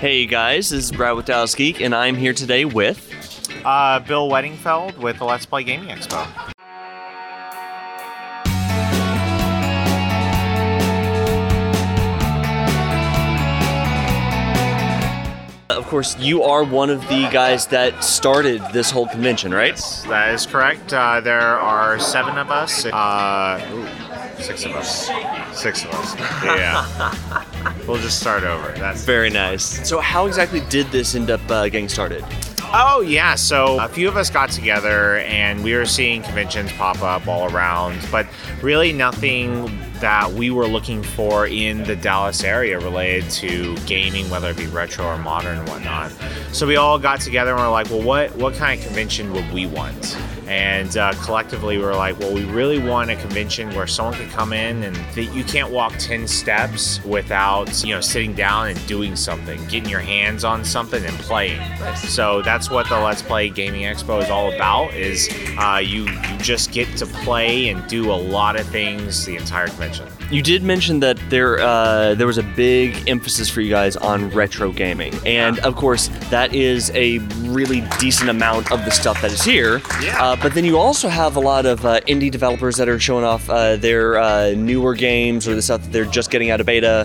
Hey guys, this is Brad with Dallas Geek, and I'm here today with. Uh, Bill Weddingfeld with the Let's Play Gaming Expo. Of course, you are one of the guys that started this whole convention, right? That is correct. Uh, there are seven of us. Uh, ooh, six of us. Six of us. Yeah. we'll just start over. That's Very nice. So, how exactly did this end up uh, getting started? Oh, yeah. So a few of us got together and we were seeing conventions pop up all around, but really nothing that we were looking for in the Dallas area related to gaming, whether it be retro or modern and whatnot. So we all got together and we're like, well, what, what kind of convention would we want? And uh, collectively, we were like, well, we really want a convention where someone could come in and th- you can't walk 10 steps without, you know, sitting down and doing something, getting your hands on something and playing. So that's what the Let's Play Gaming Expo is all about. Is uh, you you just get to play and do a lot of things the entire convention. You did mention that there uh, there was a big emphasis for you guys on retro gaming, and of course that is a really decent amount of the stuff that is here. Yeah. Uh, but then you also have a lot of uh, indie developers that are showing off uh, their uh, newer games or the stuff that they're just getting out of beta.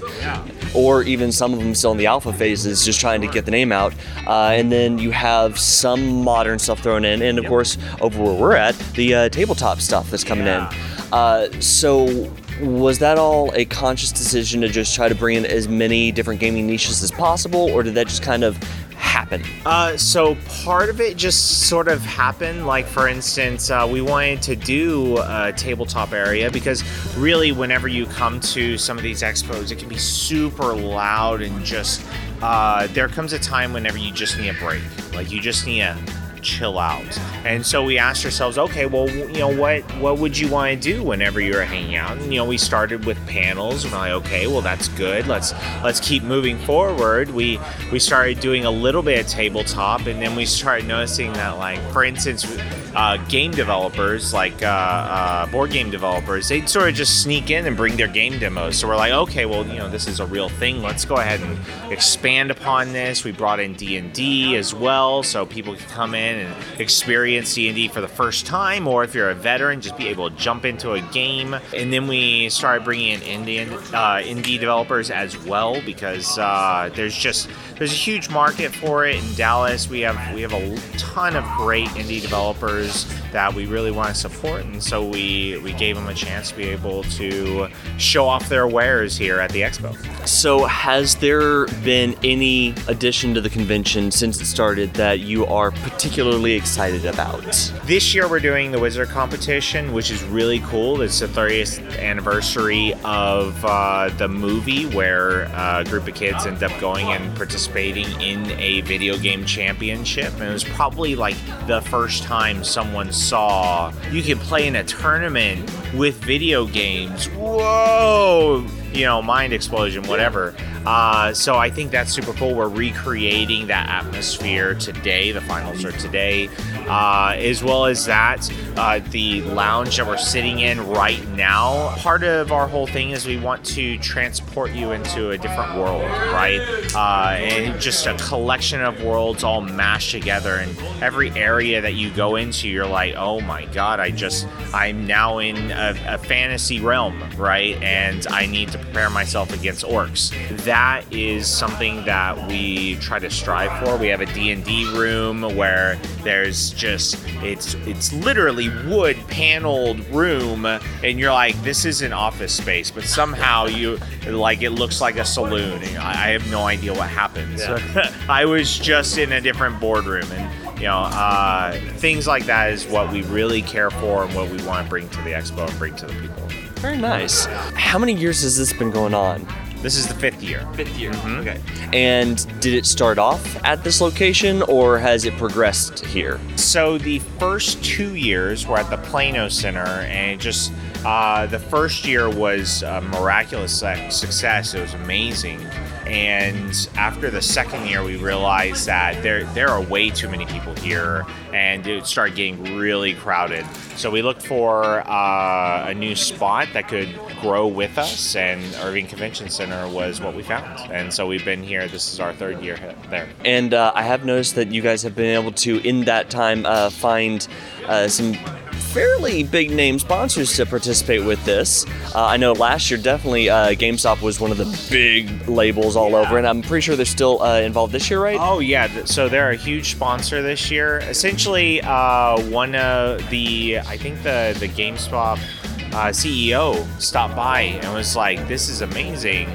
Or even some of them still in the alpha phases, just trying to get the name out. Uh, and then you have some modern stuff thrown in, and of course, over where we're at, the uh, tabletop stuff that's coming Yeah. in. Uh, so was that all a conscious decision to just try to bring in as many different gaming niches as possible, or did that just kind of happen? Uh, so part of it just sort of happened. Like for instance, uh, we wanted to do a tabletop area because really, whenever you come to some of these expos, it can be super loud and just. Uh, there comes a time whenever you just need a break. Like you just need to chill out. And so we asked ourselves, okay, well, you know, what what would you want to do whenever you're hanging out? And you know, we started with panels. We're like, okay, well, that's good. Let's let's keep moving forward. We we started doing a little bit of tabletop, and then we started noticing that, like, for instance, uh, game developers, like uh, uh, board game developers, they'd sort of just sneak in and bring their game demos. So we're like, okay, well, you know, this is a real thing. Let's go ahead and expand upon this. We brought in D and D as well, so people could come in and experience D&D for the first time, or if you're a veteran, just be able to jump into a game. And then we started bringing in Indian uh, indie developers as well because uh, there's just there's a huge market for it in Dallas. We have we have a ton of great indie developers that we really want to support, and so we we gave them a chance to be able to show off their wares here at the expo. So, has there been any addition to the convention since it started that you are particularly excited about? This year we're doing the Wizard competition, which is really cool. It's the 30th anniversary of uh, the movie where uh, a group of kids end up going and participating in a video game championship. And it was probably like the first time someone saw you can play in a tournament with video games. Whoa! You know, mind explosion, whatever. Uh, so I think that's super cool. We're recreating that atmosphere today. The finals are today, uh, as well as that. Uh, the lounge that we're sitting in right now. Part of our whole thing is we want to transport you into a different world, right? Uh, and just a collection of worlds all mashed together. And every area that you go into, you're like, oh my god, I just I'm now in a, a fantasy realm, right? And I need to prepare myself against orcs. That is something that we try to strive for. We have a D&D room where there's just it's it's literally wood paneled room and you're like this is an office space but somehow you like it looks like a saloon I, I have no idea what happened I was just in a different boardroom and you know uh, things like that is what we really care for and what we want to bring to the expo and bring to the people Very nice. How many years has this been going on? This is the fifth year Fifth year. Mhm. Okay. And did it start off at this location or has it progressed here? So the first two years were at the Plano Center, and just uh, the first year was a miraculous success. It was amazing. And after the second year, we realized that there there are way too many people here, and it started getting really crowded. So we looked for uh, a new spot that could grow with us, and Irving Convention Center was what we found. And so we've been here. This is our third year there. And uh, I have noticed that you guys have been able to, in that time, uh, find uh, some fairly big name sponsors to participate with this. Uh, I know last year definitely uh, GameStop was one of the big labels all Yeah. over, and I'm pretty sure they're still uh, involved this year, right? Oh yeah, so they're a huge sponsor this year. Essentially, uh, one of the I think the the GameStop uh, CEO stopped by and was like, "This is amazing.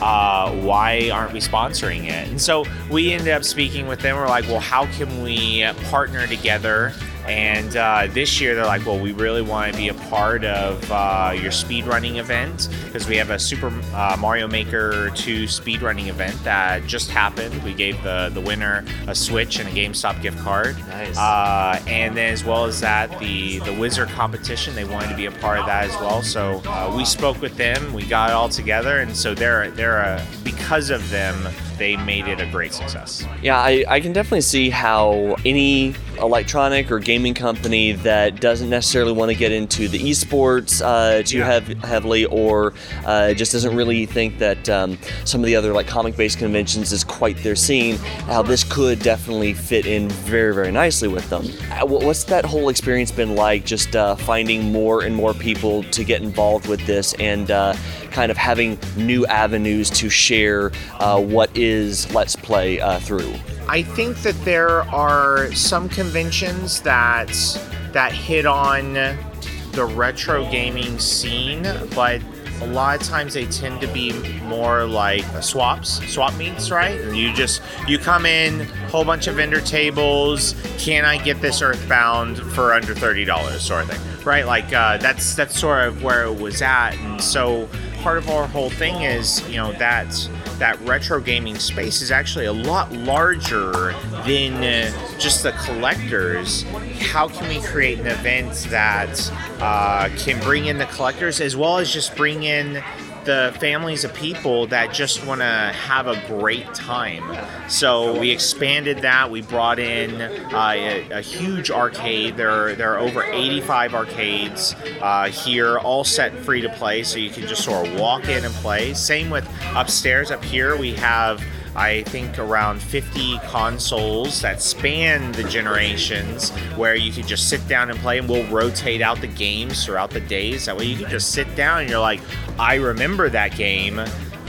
Uh, why aren't we sponsoring it?" And so we ended up speaking with them. We're like, "Well, how can we partner together?" And uh, this year, they're like, well, we really want to be a part of uh, your speedrunning event because we have a Super uh, Mario Maker 2 speedrunning event that just happened. We gave the, the winner a Switch and a GameStop gift card. Nice. Uh, and then, as well as that, the, the Wizard competition, they wanted to be a part of that as well. So uh, we spoke with them, we got it all together, and so they're, they're a, because of them, they made it a great success. Yeah, I, I can definitely see how any electronic or gaming company that doesn't necessarily want to get into the esports uh, too Yeah. hev- heavily or uh, just doesn't really think that um, some of the other like comic-based conventions is quite their scene, how this could definitely fit in very, very nicely with them. Uh, What's that whole experience been like, just uh, finding more and more people to get involved with this and uh, kind of having new avenues to share uh, what is Let's Play uh, through? I think that there are some conventions that that hit on the retro gaming scene, but a lot of times they tend to be more like swaps, swap meets, right? You just you come in, whole bunch of vendor tables. Can I get this Earthbound for under thirty dollars, sort of thing, right? Like uh, that's that's sort of where it was at, and so part of our whole thing is you know that that retro gaming space is actually a lot larger than uh, just the collectors. How can we create an event that uh, can bring in the collectors as well as just bring in the families of people that just want to have a great time. So we expanded that. We brought in uh, a, a huge arcade. There are, there are over 85 arcades uh, here, all set free to play, so you can just sort of walk in and play. Same with upstairs. Up here, we have. I think around 50 consoles that span the generations where you can just sit down and play and we'll rotate out the games throughout the days. That way you can just sit down and you're like, I remember that game.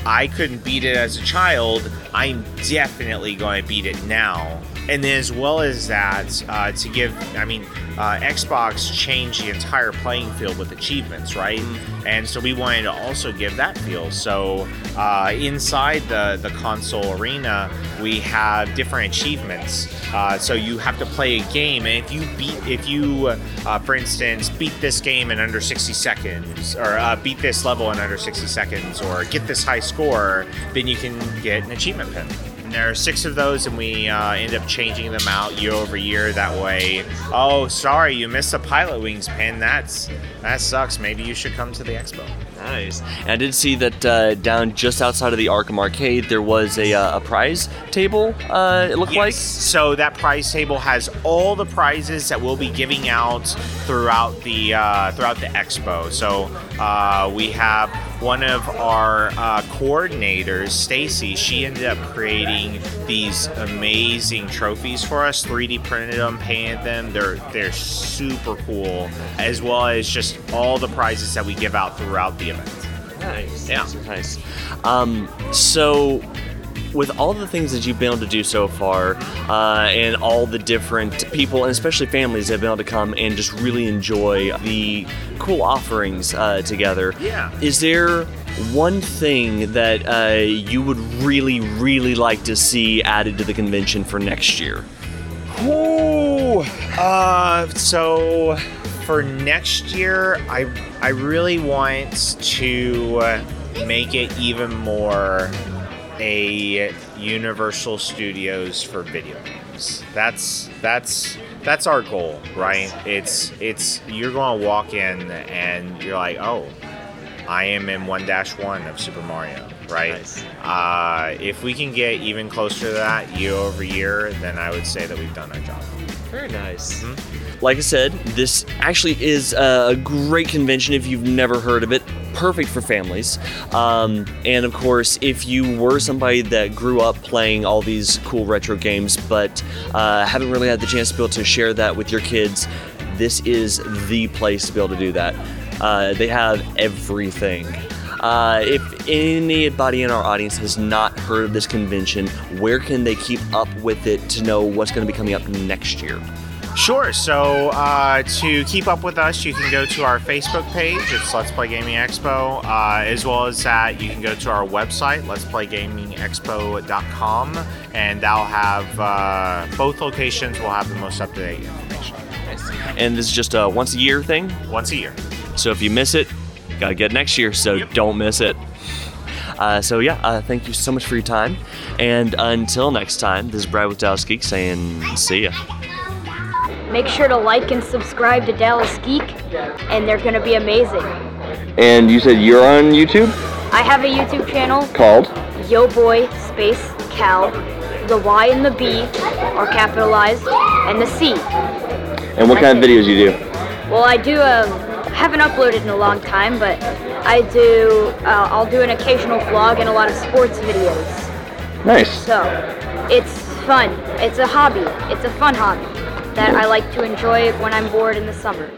I couldn't beat it as a child. I'm definitely going to beat it now. And then, as well as that, uh, to give, I mean, uh, Xbox changed the entire playing field with achievements, right? And so we wanted to also give that feel. So uh, inside the the console arena, we have different achievements. Uh, so you have to play a game, and if you beat, if you, uh, for instance, beat this game in under 60 seconds, or uh, beat this level in under 60 seconds, or get this high score, then you can get an achievement pin. And there are six of those, and we uh, end up changing them out year over year. That way, oh, sorry, you missed a Pilotwings pin. That's that sucks. Maybe you should come to the expo. Nice. And I did see that uh, down just outside of the Arkham Arcade, there was a, uh, a prize table. Uh, it looked like. So that prize table has all the prizes that we'll be giving out throughout the uh, throughout the expo. So uh, we have one of our uh, coordinators, Stacy. She ended up creating these amazing trophies for us. 3D printed them, painted them. They're they're super cool, as well as just all the prizes that we give out throughout the event. Nice. Yeah. Nice. Um, so, with all the things that you've been able to do so far, uh, and all the different people, and especially families that have been able to come and just really enjoy the cool offerings uh, together, Yeah. is there one thing that uh, you would really, really like to see added to the convention for next year? Ooh, uh, so for next year, I I really want to uh, make it even more a Universal Studios for video games. That's that's that's our goal, right? It's it's you're going to walk in and you're like, oh, I am in one dash one of Super Mario. Right? Nice. Uh, if we can get even closer to that year over year, then I would say that we've done our job. Very nice. Like I said, this actually is a great convention if you've never heard of it. Perfect for families. Um, and of course, if you were somebody that grew up playing all these cool retro games but uh, haven't really had the chance to be able to share that with your kids, this is the place to be able to do that. Uh, they have everything. Uh, if anybody in our audience has not heard of this convention, where can they keep up with it to know what's going to be coming up next year? Sure. So uh, to keep up with us, you can go to our Facebook page. It's Let's Play Gaming Expo, uh, as well as that you can go to our website, Let'sPlayGamingExpo.com, and that'll have uh, both locations will have the most up to date information And this is just a once a year thing. once a year. So if you miss it, gotta get next year. So Yep. don't miss it. Uh, so yeah, uh, thank you so much for your time. And until next time, this is Brad with Dallas Geek saying, see ya. Make sure to like and subscribe to Dallas Geek, and they're gonna be amazing. And you said you're on YouTube? I have a YouTube channel, Called? Yo Boy Space Cal. The Y and the B are capitalized, and the C. And what kind of videos you do? Well, I do. Um, haven't uploaded in a long time, but I do. Uh, I'll do an occasional vlog and a lot of sports videos. Nice. So it's fun. It's a hobby. It's a fun hobby that I like to enjoy when I'm bored in the summer.